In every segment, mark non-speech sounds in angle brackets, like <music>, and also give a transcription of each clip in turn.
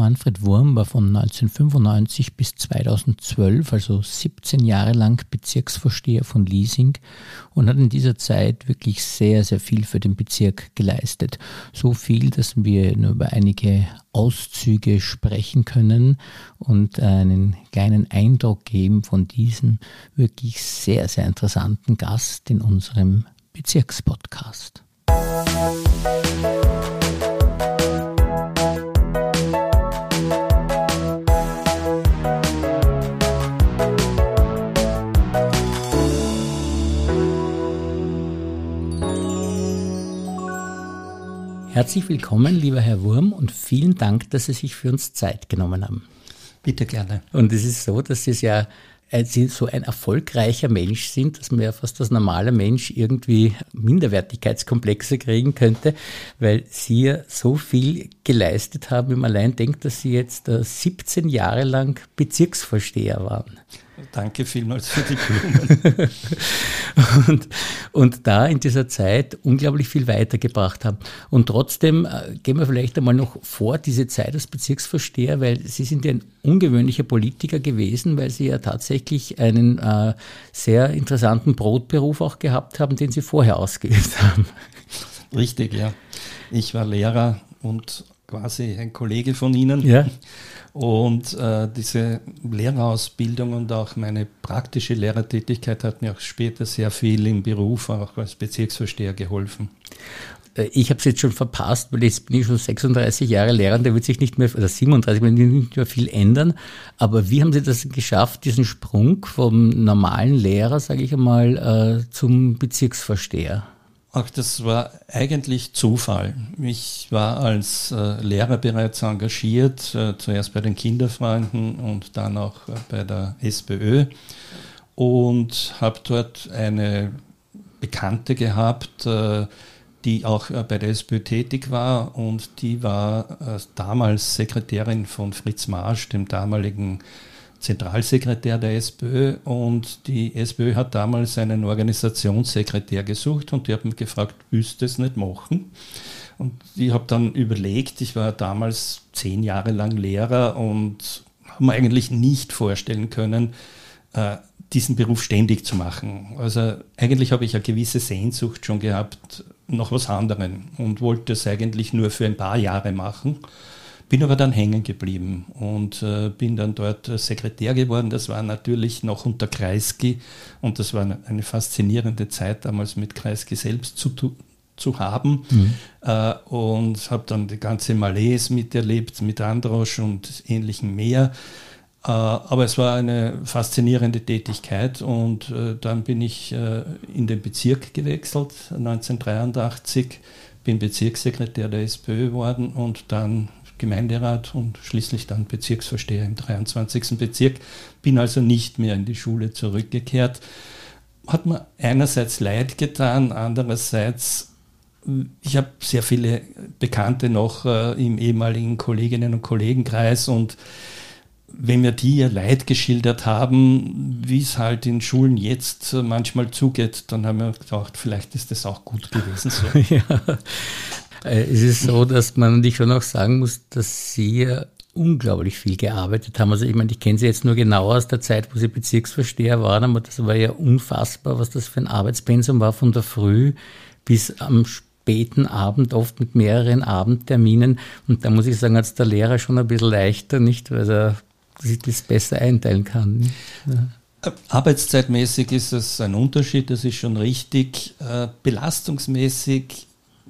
Manfred Wurm war von 1995 bis 2012, also 17 Jahre lang Bezirksvorsteher von Liesing und hat in dieser Zeit wirklich sehr, sehr viel für den Bezirk geleistet. So viel, dass wir nur über einige Auszüge sprechen können und einen kleinen Eindruck geben von diesem wirklich sehr, sehr interessanten Gast in unserem Bezirkspodcast. Musik Herzlich willkommen, lieber Herr Wurm, und vielen Dank, dass Sie sich für uns Zeit genommen haben. Bitte gerne. Und es ist so, dass Sie es ja äh, Sie so ein erfolgreicher Mensch sind, dass man ja fast als normaler Mensch irgendwie Minderwertigkeitskomplexe kriegen könnte, weil Sie ja so viel geleistet haben, wenn man allein denkt, dass Sie jetzt 17 äh, Jahre lang Bezirksvorsteher waren. Danke vielmals für die Blumen. <laughs> und, und da in dieser Zeit unglaublich viel weitergebracht haben. Und trotzdem äh, gehen wir vielleicht einmal noch vor diese Zeit als Bezirksvorsteher, weil Sie sind ja ein ungewöhnlicher Politiker gewesen, weil Sie ja tatsächlich einen äh, sehr interessanten Brotberuf auch gehabt haben, den Sie vorher ausgeübt haben. Richtig, ja. Ich war Lehrer und quasi ein Kollege von Ihnen. Ja. Und äh, diese Lehrerausbildung und auch meine praktische Lehrertätigkeit hat mir auch später sehr viel im Beruf, auch als Bezirksvorsteher geholfen. Äh, ich habe es jetzt schon verpasst, weil jetzt bin ich schon 36 Jahre Lehrer und da wird sich nicht mehr, oder 37, wird nicht mehr viel ändern. Aber wie haben Sie das geschafft, diesen Sprung vom normalen Lehrer, sage ich einmal, äh, zum Bezirksvorsteher? Ach, das war eigentlich Zufall. Ich war als äh, Lehrer bereits engagiert, äh, zuerst bei den Kinderfreunden und dann auch äh, bei der SPÖ und habe dort eine Bekannte gehabt, äh, die auch äh, bei der SPÖ tätig war und die war äh, damals Sekretärin von Fritz Marsch, dem damaligen Zentralsekretär der SPÖ und die SPÖ hat damals einen Organisationssekretär gesucht und die mich gefragt, willst es nicht machen? Und ich habe dann überlegt, ich war damals zehn Jahre lang Lehrer und habe mir eigentlich nicht vorstellen können, äh, diesen Beruf ständig zu machen. Also eigentlich habe ich eine gewisse Sehnsucht schon gehabt nach was anderem und wollte es eigentlich nur für ein paar Jahre machen. Bin aber dann hängen geblieben und äh, bin dann dort Sekretär geworden. Das war natürlich noch unter Kreisky und das war eine, faszinierende Zeit damals mit Kreisky selbst zu, zu haben mhm. äh, und habe dann die ganze Malaise miterlebt mit Androsch und ähnlichem mehr. Äh, aber es war eine faszinierende Tätigkeit und äh, dann bin ich äh, in den Bezirk gewechselt 1983, bin Bezirkssekretär der SPÖ geworden und dann Gemeinderat und schließlich dann Bezirksvorsteher im 23. Bezirk. Bin also nicht mehr in die Schule zurückgekehrt. Hat mir einerseits leid getan, andererseits, ich habe sehr viele Bekannte noch äh, im ehemaligen Kolleginnen- und Kollegenkreis und wenn mir die ihr Leid geschildert haben, wie es halt in Schulen jetzt manchmal zugeht, dann haben wir gedacht, vielleicht ist das auch gut gewesen so. <laughs> ja, äh, es ist so, dass man natürlich schon auch sagen muss, dass Sie unglaublich viel gearbeitet haben. Also ich meine, ich kenne Sie jetzt nur genau aus der Zeit, wo Sie Bezirksvorsteher waren, aber das war ja unfassbar, was das für ein Arbeitspensum war von der Früh bis am späten Abend, oft mit mehreren Abendterminen. Und da muss ich sagen, hat es der Lehrer schon ein bisschen leichter, nicht, weil er sich das besser einteilen kann. Arbeitszeitmäßig ist es ein Unterschied, das ist schon richtig. Äh, belastungsmäßig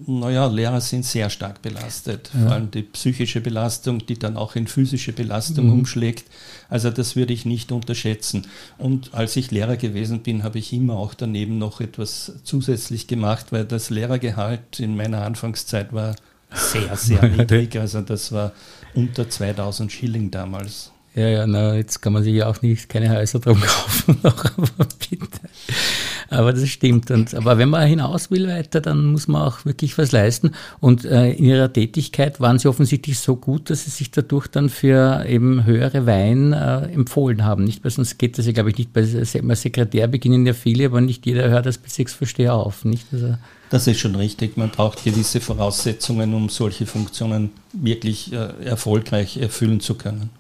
naja, Lehrer sind sehr stark belastet. Ja. Vor allem die psychische Belastung, die dann auch in physische Belastung mhm. umschlägt. Also das würde ich nicht unterschätzen. Und als ich Lehrer gewesen bin, habe ich immer auch daneben noch etwas zusätzlich gemacht, weil das Lehrergehalt in meiner Anfangszeit war sehr, sehr <laughs> niedrig. Also das war unter 2000 Schilling damals. Ja, ja, na, jetzt kann man sich ja auch nicht keine Häuser drum kaufen, <laughs> aber bitte. Aber das stimmt. Und, aber wenn man hinaus will weiter, dann muss man auch wirklich was leisten. Und äh, in ihrer Tätigkeit waren sie offensichtlich so gut, dass sie sich dadurch dann für eben höhere Weihen äh, empfohlen haben. Nicht, weil sonst geht das ja, glaube ich, nicht. Bei Sekretär beginnen ja viele, aber nicht jeder hört als Bezirksvorsteher auf. Nicht? Also, Das ist schon richtig. Man braucht gewisse Voraussetzungen, um solche Funktionen wirklich äh, erfolgreich erfüllen zu können.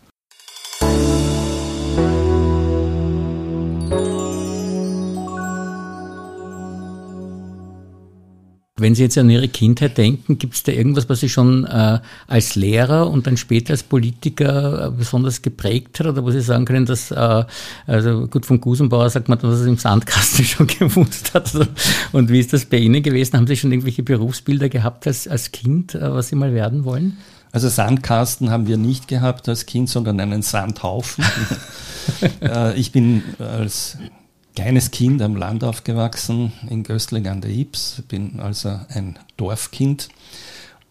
Wenn Sie jetzt an Ihre Kindheit denken, gibt es da irgendwas, was Sie schon äh, als Lehrer und dann später als Politiker äh, besonders geprägt hat oder wo Sie sagen können, dass, äh, also gut, von Gusenbauer sagt man, dass er im Sandkasten <laughs> schon gewusst hat. Und wie ist das bei Ihnen gewesen? Haben Sie schon irgendwelche Berufsbilder gehabt als, als Kind, äh, was Sie mal werden wollen? Also Sandkasten haben wir nicht gehabt als Kind, sondern einen Sandhaufen. <laughs> Äh, ich bin als kleines Kind am Land aufgewachsen, in Göstling an der Ips, bin also ein Dorfkind.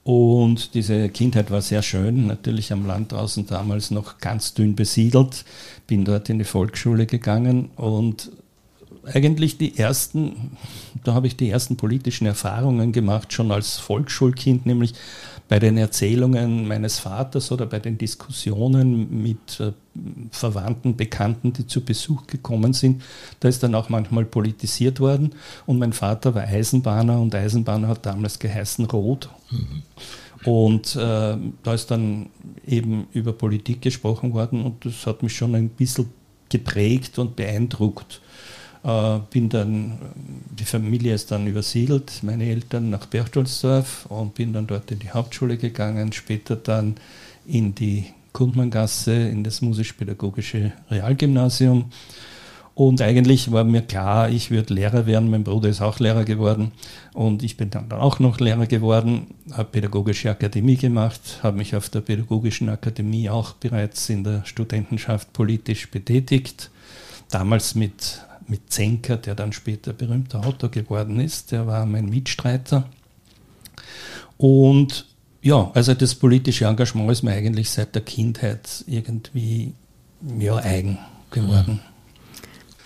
Und diese Kindheit war sehr schön, natürlich am Land draußen damals noch ganz dünn besiedelt. Bin dort in die Volksschule gegangen und eigentlich die ersten, da habe ich die ersten politischen Erfahrungen gemacht, schon als Volksschulkind, nämlich bei den Erzählungen meines Vaters oder bei den Diskussionen mit äh, Verwandten, Bekannten, die zu Besuch gekommen sind, da ist dann auch manchmal politisiert worden. Und mein Vater war Eisenbahner und Eisenbahner hat damals geheißen Rot. Mhm. Und äh, da ist dann eben über Politik gesprochen worden und das hat mich schon ein bisschen geprägt und beeindruckt. Äh, bin dann, die Familie ist dann übersiedelt, meine Eltern nach Berchtoldsdorf und bin dann dort in die Hauptschule gegangen, später dann in die Kundmanngasse, in das musisch-pädagogische Realgymnasium. Und eigentlich war mir klar, ich würde Lehrer werden. Mein Bruder ist auch Lehrer geworden. Und ich bin dann auch noch Lehrer geworden, habe Pädagogische Akademie gemacht, habe mich auf der Pädagogischen Akademie auch bereits in der Studentenschaft politisch betätigt. Damals mit mit Zenker, der dann später berühmter Autor geworden ist. Der war mein Mitstreiter. Und ja, also das politische Engagement ist mir eigentlich seit der Kindheit irgendwie ja, eigen geworden.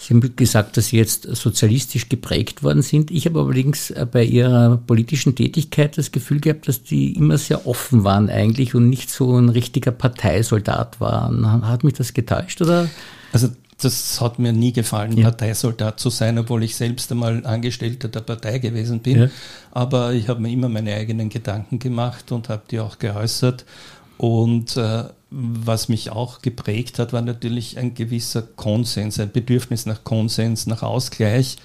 Sie haben gesagt, dass Sie jetzt sozialistisch geprägt worden sind. Ich habe allerdings äh, bei Ihrer politischen Tätigkeit das Gefühl gehabt, dass die immer sehr offen waren eigentlich und nicht so ein richtiger Parteisoldat waren. Hat mich das getäuscht oder? Also das hat mir nie gefallen, ja. Parteisoldat zu sein, obwohl ich selbst einmal Angestellter der Partei gewesen bin. Ja. Aber ich habe mir immer meine eigenen Gedanken gemacht und habe die auch geäußert. Und äh, was mich auch geprägt hat, war natürlich ein gewisser Konsens, ein Bedürfnis nach Konsens, nach Ausgleich.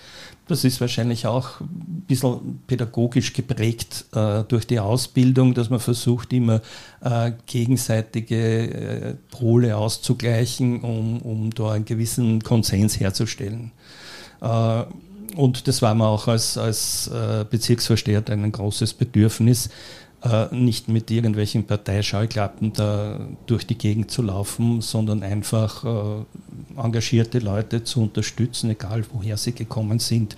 Das ist wahrscheinlich auch ein bisschen pädagogisch geprägt äh, durch die Ausbildung, dass man versucht, immer äh, gegenseitige äh, Pole auszugleichen, um, um da einen gewissen Konsens herzustellen. Äh, und das war mir auch als, als äh, Bezirksvorsteher ein großes Bedürfnis, äh, nicht mit irgendwelchen Parteischeuklappen da durch die Gegend zu laufen, sondern einfach engagierte Leute zu unterstützen, egal woher sie gekommen sind.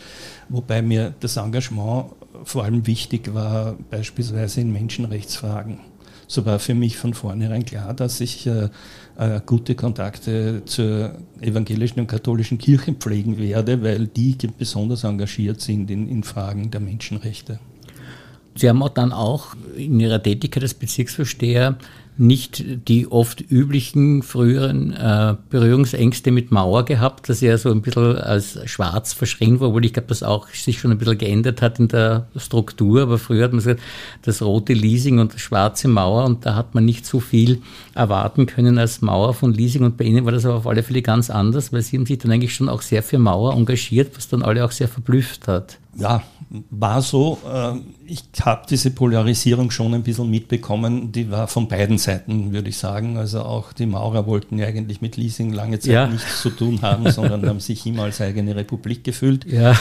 Wobei mir das Engagement vor allem wichtig war, beispielsweise in Menschenrechtsfragen. So war für mich von vornherein klar, dass ich äh, äh, gute Kontakte zur evangelischen und katholischen Kirche pflegen werde, weil die besonders engagiert sind in, in Fragen der Menschenrechte. Sie haben auch dann auch in Ihrer Tätigkeit als Bezirksvorsteher nicht die oft üblichen früheren äh, Berührungsängste mit Mauer gehabt, dass er so ein bisschen als schwarz verschrien war, obwohl ich glaube, das auch sich schon ein bisschen geändert hat in der Struktur. Aber früher hat man gesagt, das rote Leasing und das schwarze Mauer und da hat man nicht so viel erwarten können als Mauer von Leasing und bei Ihnen war das aber auf alle Fälle ganz anders, weil Sie haben sich dann eigentlich schon auch sehr für Mauer engagiert, was dann alle auch sehr verblüfft hat. Ja, war so. Äh, ich habe diese Polarisierung schon ein bisschen mitbekommen. Die war von beiden Seiten, würde ich sagen. Also auch die Maurer wollten ja eigentlich mit Leasing lange Zeit ja. nichts zu tun haben, sondern haben sich immer als eigene Republik gefühlt. Ja.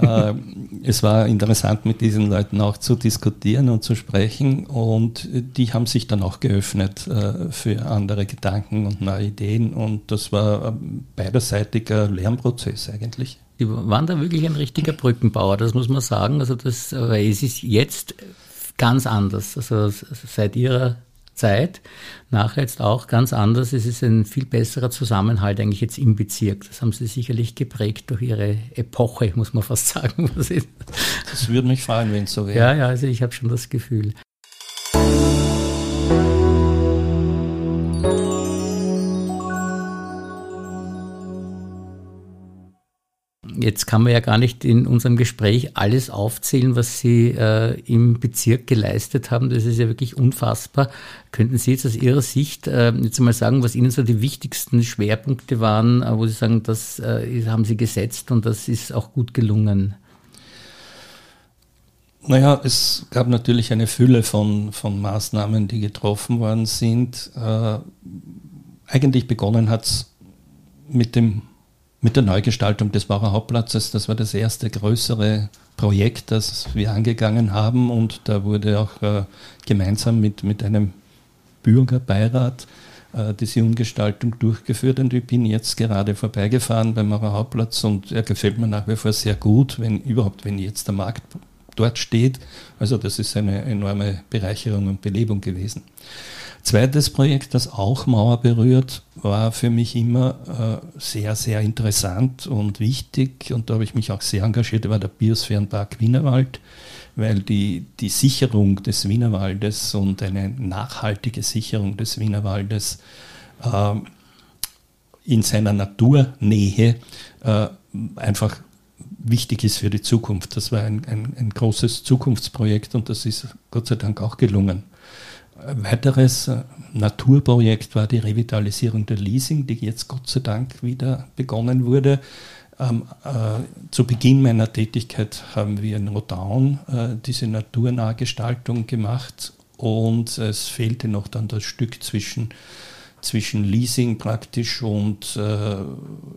Äh, es war interessant, mit diesen Leuten auch zu diskutieren und zu sprechen. Und die haben sich dann auch geöffnet äh, für andere Gedanken und neue Ideen. Und das war beiderseitiger Lernprozess eigentlich. Die waren da wirklich ein richtiger Brückenbauer, das muss man sagen. Also das, es ist jetzt ganz anders. Also seit ihrer Zeit, nachher jetzt auch ganz anders. Es ist ein viel besserer Zusammenhalt eigentlich jetzt im Bezirk. Das haben sie sicherlich geprägt durch ihre Epoche, muss man fast <laughs> sagen. Das würde mich freuen, wenn es so wäre. Ja, ja, also ich habe schon das Gefühl. Jetzt kann man ja gar nicht in unserem Gespräch alles aufzählen, was Sie äh, im Bezirk geleistet haben. Das ist ja wirklich unfassbar. Könnten Sie jetzt aus Ihrer Sicht äh, jetzt mal sagen, was Ihnen so die wichtigsten Schwerpunkte waren, äh, wo Sie sagen, das äh, haben Sie gesetzt und das ist auch gut gelungen? Naja, es gab natürlich eine Fülle von, von Maßnahmen, die getroffen worden sind. Äh, eigentlich begonnen hat es mit, mit der Neugestaltung des Bauer Hauptplatzes. Das war das erste größere Projekt, das wir angegangen haben und da wurde auch äh, gemeinsam mit, mit einem Bürgerbeirat äh, diese Umgestaltung durchgeführt und ich bin jetzt gerade vorbeigefahren beim Mauer Hauptplatz und er gefällt mir nach wie vor sehr gut, wenn überhaupt, wenn jetzt der Markt dort steht. Also das ist eine enorme Bereicherung und Belebung gewesen. Zweites Projekt, das auch Mauer berührt, war für mich immer äh, sehr, sehr interessant und wichtig und da habe ich mich auch sehr engagiert, war der Biosphärenpark Wienerwald, weil die, die Sicherung des Wienerwaldes und eine nachhaltige Sicherung des Wienerwaldes äh, in seiner Naturnähe äh, einfach wichtig ist für die Zukunft. Das war ein, ein, ein großes Zukunftsprojekt und das ist Gott sei Dank auch gelungen. Ein weiteres äh, Naturprojekt war die Revitalisierung der Leasing, die jetzt Gott sei Dank wieder begonnen wurde. Ähm, äh, zu Beginn meiner Tätigkeit haben wir in Rodaun äh, diese naturnahe Gestaltung gemacht und es fehlte noch dann das Stück zwischen zwischen Leasing praktisch und äh,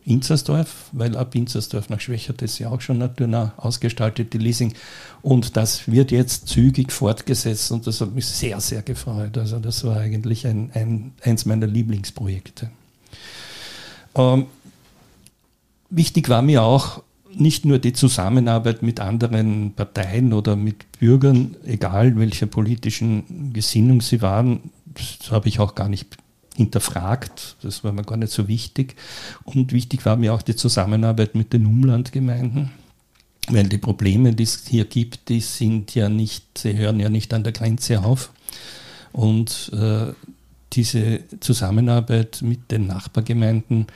Inzersdorf, weil ab Inzersdorf nach Schwächert ist ja auch schon naturnah ausgestaltet, die Leasing. Und das wird jetzt zügig fortgesetzt und das hat mich sehr, sehr gefreut. Also das war eigentlich ein, ein, eins meiner Lieblingsprojekte. Ähm, wichtig war mir auch, nicht nur die Zusammenarbeit mit anderen Parteien oder mit Bürgern, egal welcher politischen Gesinnung sie waren, das habe ich auch gar nicht hinterfragt. Das war mir gar nicht so wichtig. Und wichtig war mir auch die Zusammenarbeit mit den Umlandgemeinden, weil die Probleme, die es hier gibt, die sind ja nicht, sie hören ja nicht an der Grenze auf. Und äh, diese Zusammenarbeit mit den Nachbargemeinden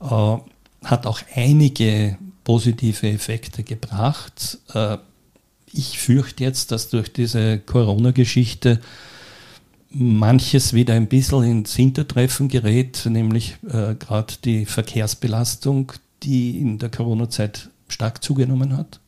äh, hat auch einige positive Effekte gebracht. Äh, ich fürchte jetzt, dass durch diese Corona-Geschichte manches wieder ein bisschen ins Hintertreffen gerät, nämlich äh, gerade die Verkehrsbelastung, die in der Corona-Zeit stark zugenommen hat.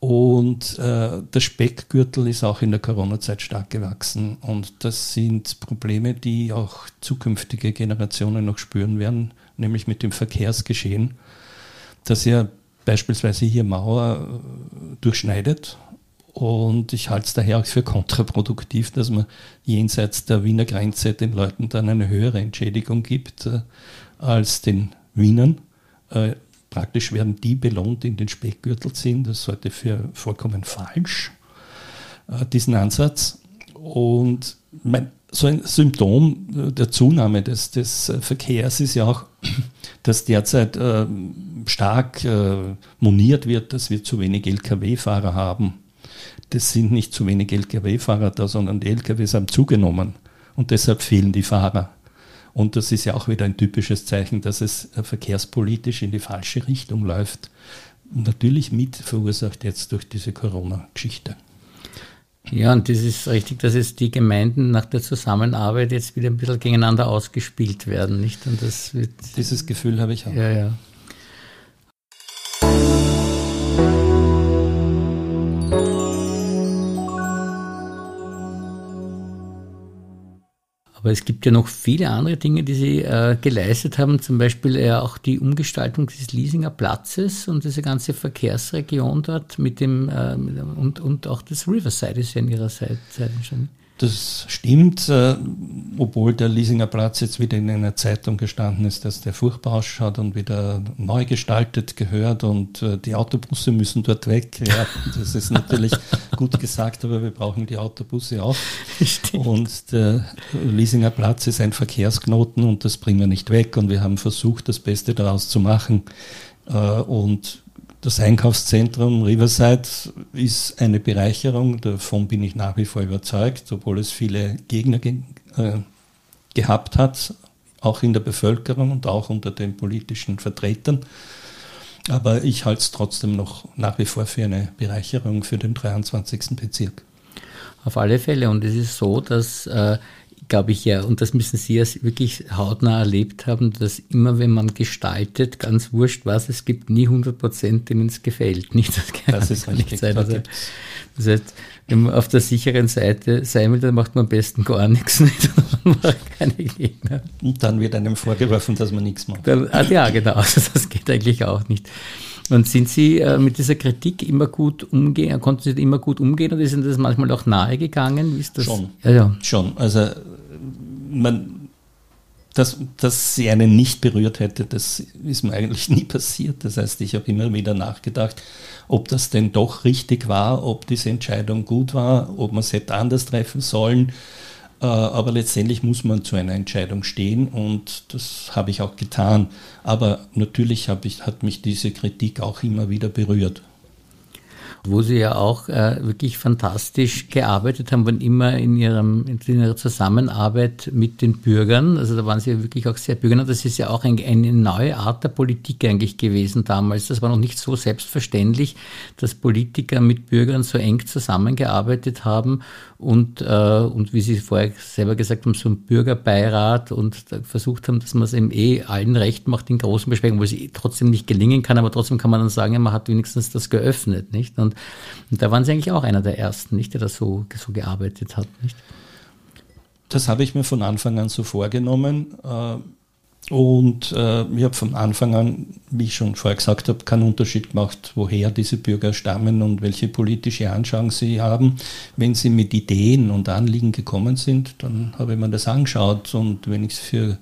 Und äh, der Speckgürtel ist auch in der Corona-Zeit stark gewachsen. Und das sind Probleme, die auch zukünftige Generationen noch spüren werden, nämlich mit dem Verkehrsgeschehen, das ja beispielsweise hier Mauer äh, durchschneidet und ich halte es daher auch für kontraproduktiv, dass man jenseits der Wiener Grenze den Leuten dann eine höhere Entschädigung gibt äh, als den Wienern. Äh, praktisch werden die belohnt, die in den Speckgürtel ziehen. Das halte ich für vollkommen falsch, äh, diesen Ansatz. Und mein, so ein Symptom äh, der Zunahme des, des äh, Verkehrs ist ja auch, <clears throat> dass derzeit äh, stark moniert wird, dass wir zu wenig Lkw-Fahrer haben das sind nicht zu wenig Lkw-Fahrer da, sondern die Lkws haben zugenommen und deshalb fehlen die Fahrer. Und das ist ja auch wieder ein typisches Zeichen, dass es verkehrspolitisch in die falsche Richtung läuft. natürlich mit verursacht jetzt durch diese Corona-Geschichte. Ja, und das ist richtig, dass jetzt die Gemeinden nach der Zusammenarbeit jetzt wieder ein bisschen gegeneinander ausgespielt werden, nicht? Und das wird Dieses Gefühl habe ich auch. Ja, ja. Aber es gibt ja noch viele andere Dinge, die Sie äh, geleistet haben, zum Beispiel äh, auch die Umgestaltung des Liesinger Platzes und diese ganze Verkehrsregion dort mit dem äh, und, und auch das Riverside ist ja in Ihrer Seite schon. Das stimmt, äh, obwohl der Liesinger Platz jetzt wieder in einer Zeitung gestanden ist, dass der furchtbar ausschaut und wieder neu gestaltet gehört und äh, die Autobusse müssen dort weg. Ja, das ist natürlich <laughs> gut gesagt, aber wir brauchen die Autobusse auch. Stimmt. Und der Liesinger Platz ist ein Verkehrsknoten und das bringen wir nicht weg und wir haben versucht, das Beste daraus zu machen. Äh, und das Einkaufszentrum Riverside ist eine Bereicherung, davon bin ich nach wie vor überzeugt, obwohl es viele Gegner ge äh, gehabt hat, auch in der Bevölkerung und auch unter den politischen Vertretern. Aber ich halte es trotzdem noch nach wie vor für eine Bereicherung für den 23. Bezirk. Auf alle Fälle. Und es ist so, dass äh, glaube ich ja, und das müssen Sie ja wirklich hautnah erlebt haben, dass immer wenn man gestaltet, ganz wurscht was, es gibt nie 100 Prozent, denen es gefällt. <laughs> Nicht? Das, kann das ist richtig. Sein. Also, das heißt, wenn man auf der sicheren Seite sein will, dann macht man am besten gar nichts. <laughs> Nicht? Keine Gegner. Und dann wird einem vorgeworfen, dass man nichts macht. Dann, ah, ja, genau. <laughs> Also das geht eigentlich auch nicht. Und sind Sie äh, mit dieser Kritik immer gut umgehen, konnten Sie immer gut umgehen oder ist Ihnen das manchmal auch nahe gegangen? Wie ist das? Schon. Ja, ja. Schon. Also man, dass, dass sie einen nicht berührt hätte, das ist mir eigentlich <laughs> nie passiert. Das heißt, ich habe immer wieder nachgedacht, ob das denn doch richtig war, ob diese Entscheidung gut war, ob man es hätte anders treffen sollen. Äh, aber letztendlich muss man zu einer Entscheidung stehen und das habe ich auch getan. Aber natürlich ich, hat mich diese Kritik auch immer wieder berührt wo Sie ja auch äh, wirklich fantastisch gearbeitet haben, wann immer in, ihrem, in Ihrer Zusammenarbeit mit den Bürgern. Also da waren Sie ja wirklich auch sehr bürgernah. Das ist ja auch ein, eine neue Art der Politik eigentlich gewesen damals. Das war noch nicht so selbstverständlich, dass Politiker mit Bürgern so eng zusammengearbeitet haben und, äh, und wie Sie vorher selber gesagt haben, so ein Bürgerbeirat und versucht haben, dass man es eben eh allen recht macht in großen Besprechungen, wo es trotzdem nicht gelingen kann, aber trotzdem kann man dann sagen, ja, man hat wenigstens das geöffnet, nicht? Und und, da waren Sie eigentlich auch einer der ersten, nicht, der das so, so gearbeitet hat, nicht? Das habe ich mir von Anfang an so vorgenommen. Äh, und äh, ich habe von Anfang an, wie ich schon vorher gesagt habe, keinen Unterschied gemacht, woher diese Bürger stammen und welche politische Anschauung sie haben. Wenn sie mit Ideen und Anliegen gekommen sind, dann habe ich mir das angeschaut und wenn ich es für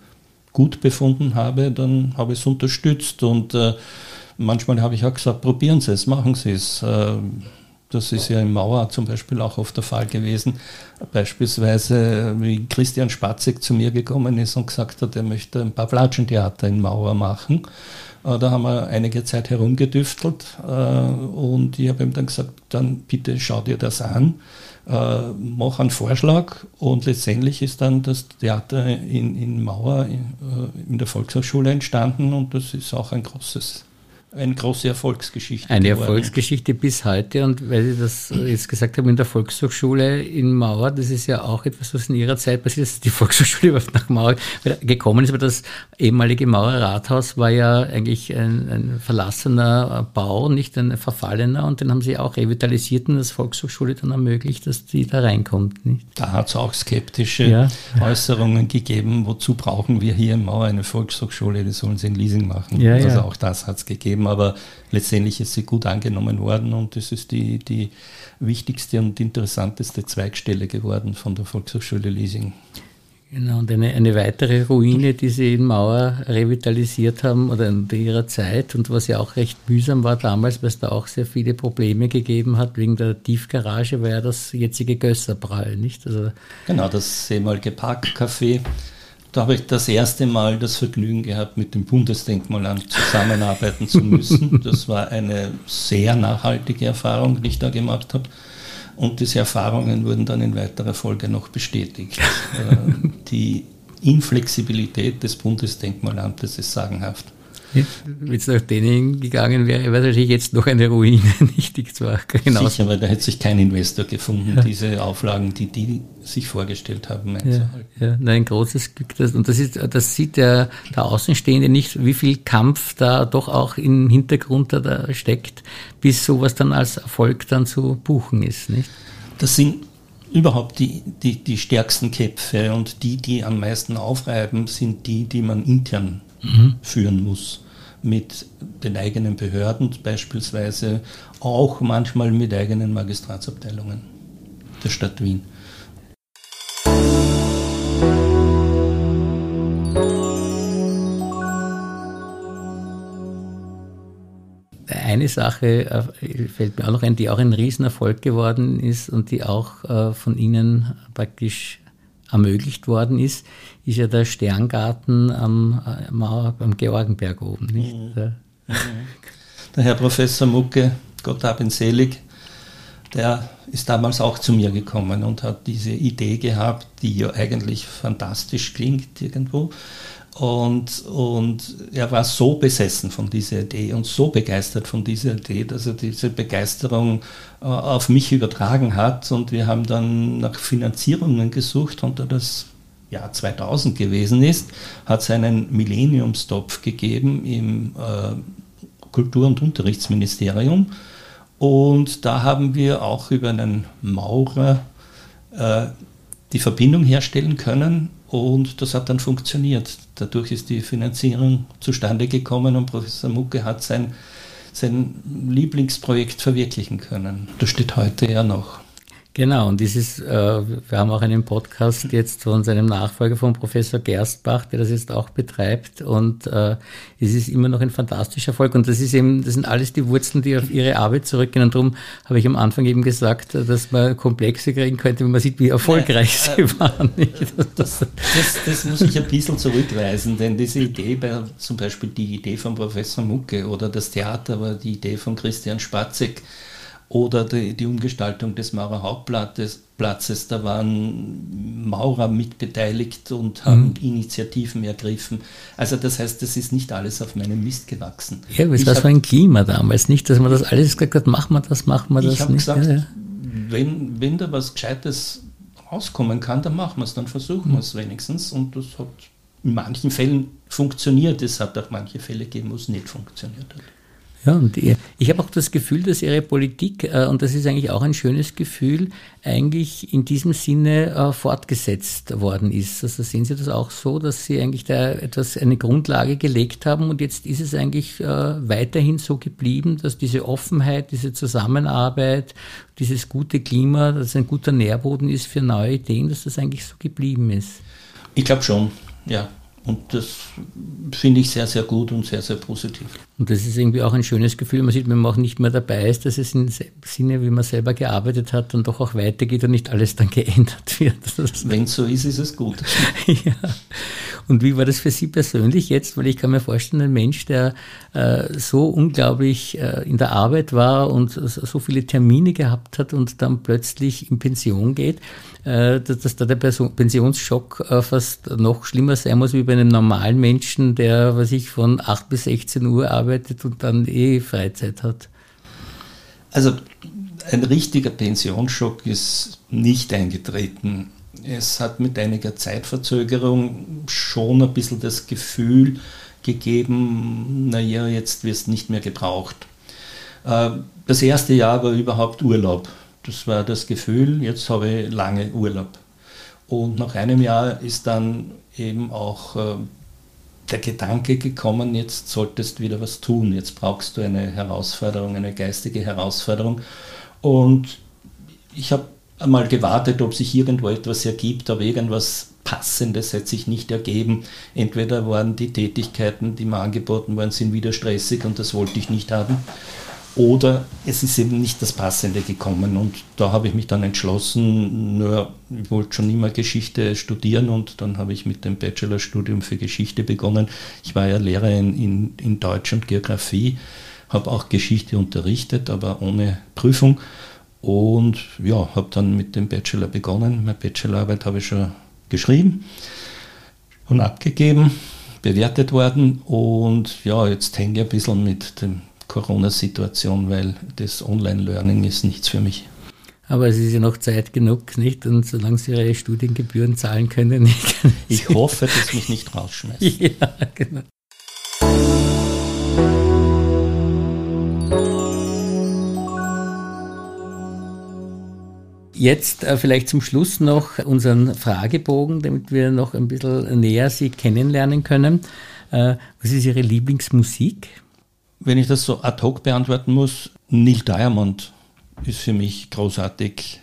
gut befunden habe, dann habe ich es unterstützt und äh, manchmal habe ich auch gesagt, probieren Sie es, machen Sie es. Ähm, das ist ja im Mauer zum Beispiel auch oft der Fall gewesen. Beispielsweise, wie Christian Spatzek zu mir gekommen ist und gesagt hat, er möchte ein paar Flatschentheater in Mauer machen. Äh, da haben wir einige Zeit herumgedüftelt äh, und ich habe ihm dann gesagt, dann bitte schau dir das an, äh, mach einen Vorschlag und letztendlich ist dann das Theater in, in Mauer in der Volkshochschule entstanden und das ist auch ein großes eine große Erfolgsgeschichte. Eine geworden. Erfolgsgeschichte bis heute. Und weil Sie das jetzt gesagt haben, in der Volkshochschule in Mauer, das ist ja auch etwas, was in Ihrer Zeit passiert ist, die <laughs> Volkshochschule überhaupt nach Mauer gekommen ist. Aber das ehemalige Mauer Rathaus war ja eigentlich ein, ein, verlassener Bau, nicht ein verfallener. Und den haben Sie auch revitalisiert und das Volkshochschule dann ermöglicht, dass die da reinkommt. Nicht? Da hat es auch skeptische ja. Äußerungen gegeben. Wozu brauchen wir hier in Mauer eine Volkshochschule? Die sollen sie in Leasing machen. Ja, also ja. auch das hat es gegeben gegeben, aber letztendlich ist sie gut angenommen worden und es ist die, die wichtigste und interessanteste Zweigstelle geworden von der Volkshochschule Leasing. Genau, und eine, eine weitere Ruine, die sie in Mauer revitalisiert haben oder in ihrer Zeit und was ja auch recht mühsam war damals, weil es da auch sehr viele Probleme gegeben hat, wegen der Tiefgarage war ja das jetzige Gösserbrall, nicht? Also genau, das ehemalige Parkcafé da habe ich das erste Mal das Vergnügen gehabt, mit dem Bundesdenkmalamt zusammenarbeiten zu müssen. <laughs> Das war eine sehr nachhaltige Erfahrung, die ich da gemacht habe. Und diese Erfahrungen wurden dann in weiterer Folge noch bestätigt. <laughs> Äh, die Inflexibilität des Bundesdenkmalamtes ist sagenhaft. Wenn es nach denen gegangen wäre, wäre natürlich jetzt noch eine Ruine <laughs> nichtig zwar genau. Sicher, weil da hätte sich kein Investor gefunden, ja. diese Auflagen, die die sich vorgestellt haben, einzuhalten. Ja, ja. Nein, ein großes Glück. Das, und das, ist, das sieht der, der Außenstehende nicht, wie viel Kampf da doch auch im Hintergrund da, da steckt, bis sowas dann als Erfolg dann zu buchen ist. Nicht? Das sind überhaupt die, die, die stärksten Köpfe und die, die am meisten aufreiben, sind die, die man intern mhm. führen muss. Mit den eigenen Behörden beispielsweise, auch manchmal mit eigenen Magistratsabteilungen der Stadt Wien. Eine Sache äh, fällt mir auch noch ein, die auch ein Riesenerfolg geworden ist und die auch äh, von Ihnen praktisch ermöglicht worden ist, ist ja der Sterngarten am, am, Georgenberg oben. Nicht? Mhm. Der, mhm. der Herr Professor Mucke, Gott hab ihn selig, der ist damals auch zu mir gekommen und hat diese Idee gehabt, die ja eigentlich fantastisch klingt irgendwo, Und, und er war so besessen von dieser Idee und so begeistert von dieser Idee, dass er diese Begeisterung äh, auf mich übertragen hat. Und wir haben dann nach Finanzierungen gesucht und da das Jahr 2000 gewesen ist, hat es einen Millenniumstopf gegeben im äh, Kultur- und Unterrichtsministerium. Und da haben wir auch über einen Maurer äh, die Verbindung herstellen können und das hat dann funktioniert. Dadurch ist die Finanzierung zustande gekommen und Professor Mucke hat sein, sein Lieblingsprojekt verwirklichen können. Das steht heute ja noch. Genau, und dieses, äh, wir haben auch einen Podcast jetzt von seinem Nachfolger von Professor Gerstbach, der das jetzt auch betreibt. Und äh, es ist immer noch ein fantastischer Erfolg. Und das ist eben, das sind alles die Wurzeln, die auf ihre Arbeit zurückgehen. Und darum habe ich am Anfang eben gesagt, dass man Komplexe kriegen könnte, wenn man sieht, wie erfolgreich äh, sie waren. <laughs> Das, das, das, muss ich ein bisschen zurückweisen, denn diese Idee, bei, zum Beispiel die Idee von Professor Mucke oder das Theater war die Idee von Christian Spatzek, oder die, die Umgestaltung des Maurer Hauptplatzes, Platzes, da waren Maurer mitbeteiligt und haben mhm. Initiativen ergriffen. Also das heißt, das ist nicht alles auf meinem Mist gewachsen. Ja, aber es war so ein Klima damals, nicht, dass man das alles gesagt hat, machen wir das, machen wir das ich nicht. Gesagt, ja, ja. Wenn, wenn da was Gescheites rauskommen kann, dann machen wir es, dann versuchen mhm. wir es wenigstens und das hat in manchen Fällen funktioniert. Es hat auch manche Fälle gegeben, wo es nicht funktioniert hat. Ja, und ich habe auch das Gefühl, dass Ihre Politik, äh, und das ist eigentlich auch ein schönes Gefühl, eigentlich in diesem Sinne äh, fortgesetzt worden ist. Also sehen Sie das auch so, dass Sie eigentlich da etwas, eine Grundlage gelegt haben und jetzt ist es eigentlich äh, weiterhin so geblieben, dass diese Offenheit, diese Zusammenarbeit, dieses gute Klima, dass ein guter Nährboden ist für neue Ideen, dass das eigentlich so geblieben ist? Ich glaube schon, ja. Und das finde ich sehr, sehr gut und sehr, sehr positiv. Und das ist irgendwie auch ein schönes Gefühl. Man sieht, wenn man auch nicht mehr dabei ist, dass es im Sinne, wie man selber gearbeitet hat, dann doch auch weitergeht und nicht alles dann <laughs> geändert wird. Wenn es so ist, ist es gut. <laughs> ja. Und wie war das für Sie persönlich jetzt? Weil ich kann mir vorstellen, ein Mensch, der äh, so unglaublich äh, in der Arbeit war und so viele Termine gehabt hat und dann plötzlich in Pension geht, äh, dass, dass, da der Person Pensionsschock äh, fast noch schlimmer sein muss wie bei einem normalen Menschen, der, was ich, von 8 bis 16 Uhr arbeitet und dann eh Freizeit hat. Also ein richtiger Pensionsschock ist nicht eingetreten. Es hat mit einiger Zeitverzögerung schon ein bisschen das Gefühl gegeben, naja, jetzt wirst nicht mehr gebraucht. Äh, das erste Jahr war überhaupt Urlaub. Das war das Gefühl, jetzt habe ich lange Urlaub. Und nach einem Jahr ist dann eben auch äh, der Gedanke gekommen, jetzt solltest du wieder was tun, jetzt brauchst du eine Herausforderung, eine geistige Herausforderung. Und ich habe einmal gewartet, ob sich irgendwo etwas ergibt, aber irgendwas Passendes hat sich nicht ergeben. Entweder waren die Tätigkeiten, die mir angeboten worden sind, wieder stressig und das wollte ich nicht haben. Oder es ist eben nicht das Passende gekommen und da habe ich mich dann entschlossen, nur ich wollte schon immer Geschichte studieren und dann habe ich mit dem Bachelorstudium für Geschichte begonnen. Ich war ja Lehrer in, in, in Deutsch und Geografie, habe auch Geschichte unterrichtet, aber ohne Prüfung und ja, habe dann mit dem Bachelor begonnen. Meine Bachelorarbeit habe ich schon geschrieben und abgegeben, bewertet worden und ja, jetzt hänge ich ein bisschen mit dem Corona-Situation, weil das Online-Learning ist nichts für mich. Aber es ist ja noch Zeit genug, nicht? Und solange Sie Ihre Studiengebühren zahlen können, <laughs> nicht? Ich hoffe, dass mich nicht rausschmeißt. ja, genau. Jetzt äh, vielleicht zum Schluss noch unseren Fragebogen, damit wir noch ein bisschen näher Sie kennenlernen können. Äh, was ist Ihre Lieblingsmusik? Wenn ich das so ad hoc beantworten muss, Neil Diamond ist für mich großartig.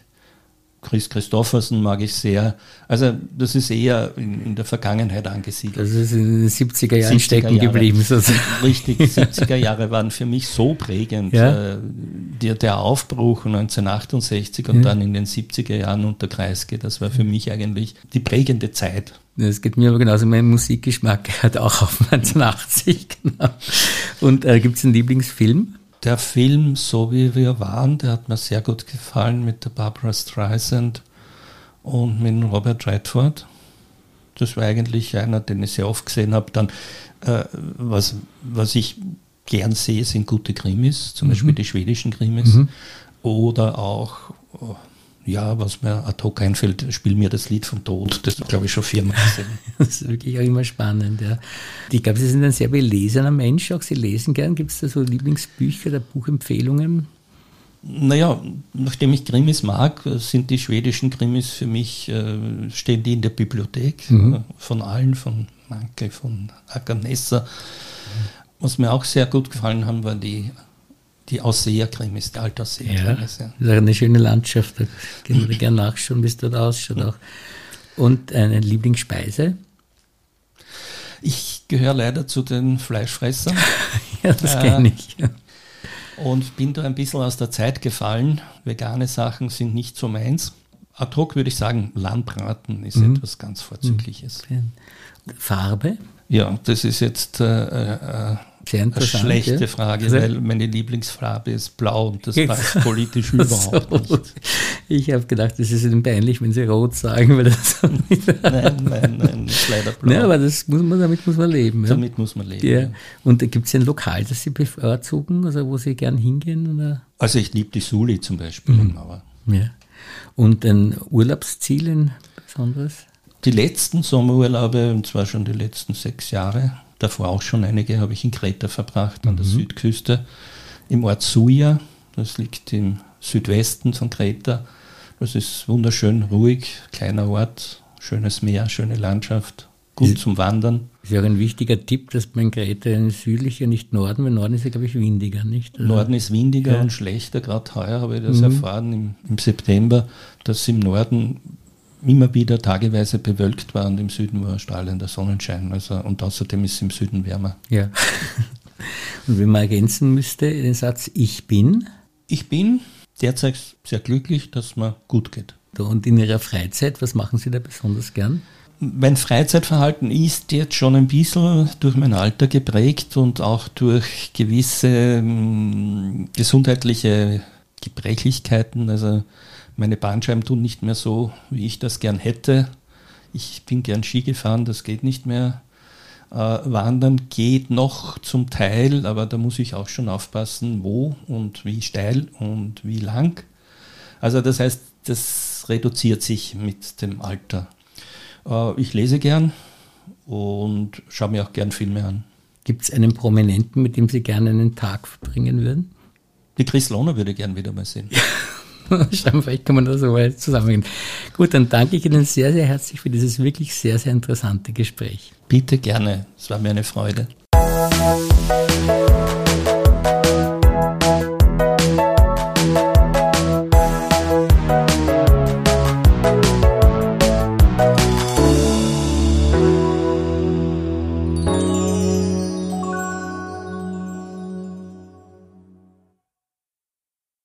Chris Christoffersen mag ich sehr. Also das ist eher in, in der Vergangenheit angesiedelt. Das ist in den 70er Jahren 70er stecken Jahre. geblieben. Sozusagen. Richtig, 70er <laughs> Jahre waren für mich so prägend. Ja? Äh, der, der Aufbruch 1968 und ja. dann in den 70er Jahren unter Kreisky, das war für mich eigentlich die prägende Zeit. Das geht mir aber genauso. Mein Musikgeschmack hat auch auf 1980. Genau. Und äh, gibt es einen Lieblingsfilm? Der Film, so wie wir waren, der hat mir sehr gut gefallen mit der Barbara Streisand und mit Robert Redford. Das war eigentlich einer, den ich sehr oft gesehen habe. Dann, äh, was, was ich gern sehe, sind gute Krimis, zum mhm. Beispiel die schwedischen Krimis. Mhm. Oder auch, oh, ja, was mir ad hoc einfällt, spiel mir das Lied vom Tod. Das glaube ich schon viermal gesehen. <laughs> das ist wirklich auch immer spannend, ja. Ich glaube, Sie sind ein sehr belesener Mensch, auch Sie lesen gern. Gibt es da so Lieblingsbücher oder Buchempfehlungen? Naja, nachdem ich Krimis mag, sind die schwedischen Krimis für mich, äh, stehen die in der Bibliothek mhm. Äh, von allen, von Manke, von Aganessa. Was mir auch sehr gut gefallen haben, waren die, die Ausseher-Krimis, die Altausseher-Krimis. Ja, das ist eine schöne Landschaft, da gehen wir gerne nachschauen, wie es dort ausschaut auch. Und eine Lieblingsspeise? Ich gehöre leider zu den Fleischfressern. <laughs> ja, das äh, kenne ich. Ja und bin da ein bisschen aus der Zeit gefallen. Vegane Sachen sind nicht so meins. Ad hoc würde ich sagen, Lammbraten ist mhm. etwas ganz Vorzügliches. Mhm. Farbe? Ja, das ist jetzt äh, äh, eine schlechte ja. Frage, also, weil meine Lieblingsfarbe ist blau und das passt politisch <laughs> überhaupt nicht. Ich habe gedacht, das ist Ihnen peinlich, wenn Sie rot sagen, weil das <laughs> Nein, nein, nein, ist leider blau. Nein, aber das muss man, damit muss man leben. Ja? Damit muss man leben. Ja. Und gibt es ein Lokal, das Sie bevorzugen, also wo Sie gern hingehen? Oder? Also ich liebe die Suli zum Beispiel. Mhm. Aber ja. Und ein Urlaubsziel, ein besonderes? Die letzten Sommerurlaube, und zwar schon die letzten sechs Jahre, davor auch schon einige, habe ich in Kreta verbracht, an mhm. der Südküste, im Ort Suja. Das liegt im Südwesten von Kreta. Das ist wunderschön, ruhig, kleiner Ort, schönes Meer, schöne Landschaft, gut ist, zum Wandern. Ist ja auch ein wichtiger Tipp, dass man in Kreta südlicher, nicht Norden, weil Norden ist ja, glaube ich, windiger, nicht? Also Norden ist windiger ja. und schlechter. Gerade heuer habe ich das mhm. erfahren im, im September, dass im Norden immer wieder tageweise bewölkt war und im Süden war strahlender Sonnenschein. Also, und außerdem ist es im Süden wärmer. Ja. <laughs> Und wenn man ergänzen müsste, den Satz Ich bin? Ich bin derzeit sehr glücklich, dass mir gut geht. Und in Ihrer Freizeit, was machen Sie da besonders gern? Mein Freizeitverhalten ist jetzt schon ein bisschen durch mein Alter geprägt und auch durch gewisse hm, gesundheitliche Gebrechlichkeiten. Also meine Bandscheiben tun nicht mehr so, wie ich das gern hätte. Ich bin gern Ski gefahren, das geht nicht mehr. Äh, Wandern geht noch zum Teil, aber da muss ich auch schon aufpassen, wo und wie steil und wie lang. Also das heißt, das reduziert sich mit dem Alter. Äh, ich lese gern und schaue mir auch gern Filme an. Gibt es einen Prominenten, mit dem Sie gerne einen Tag verbringen würden? Die Chris Lohner würde ich gern wieder mal sehen. <laughs> <laughs> Vielleicht kann man das so weit zusammenhängen. Gut, dann danke ich Ihnen sehr, sehr herzlich für dieses wirklich sehr, sehr interessante Gespräch. Bitte gerne. Es war mir eine Freude.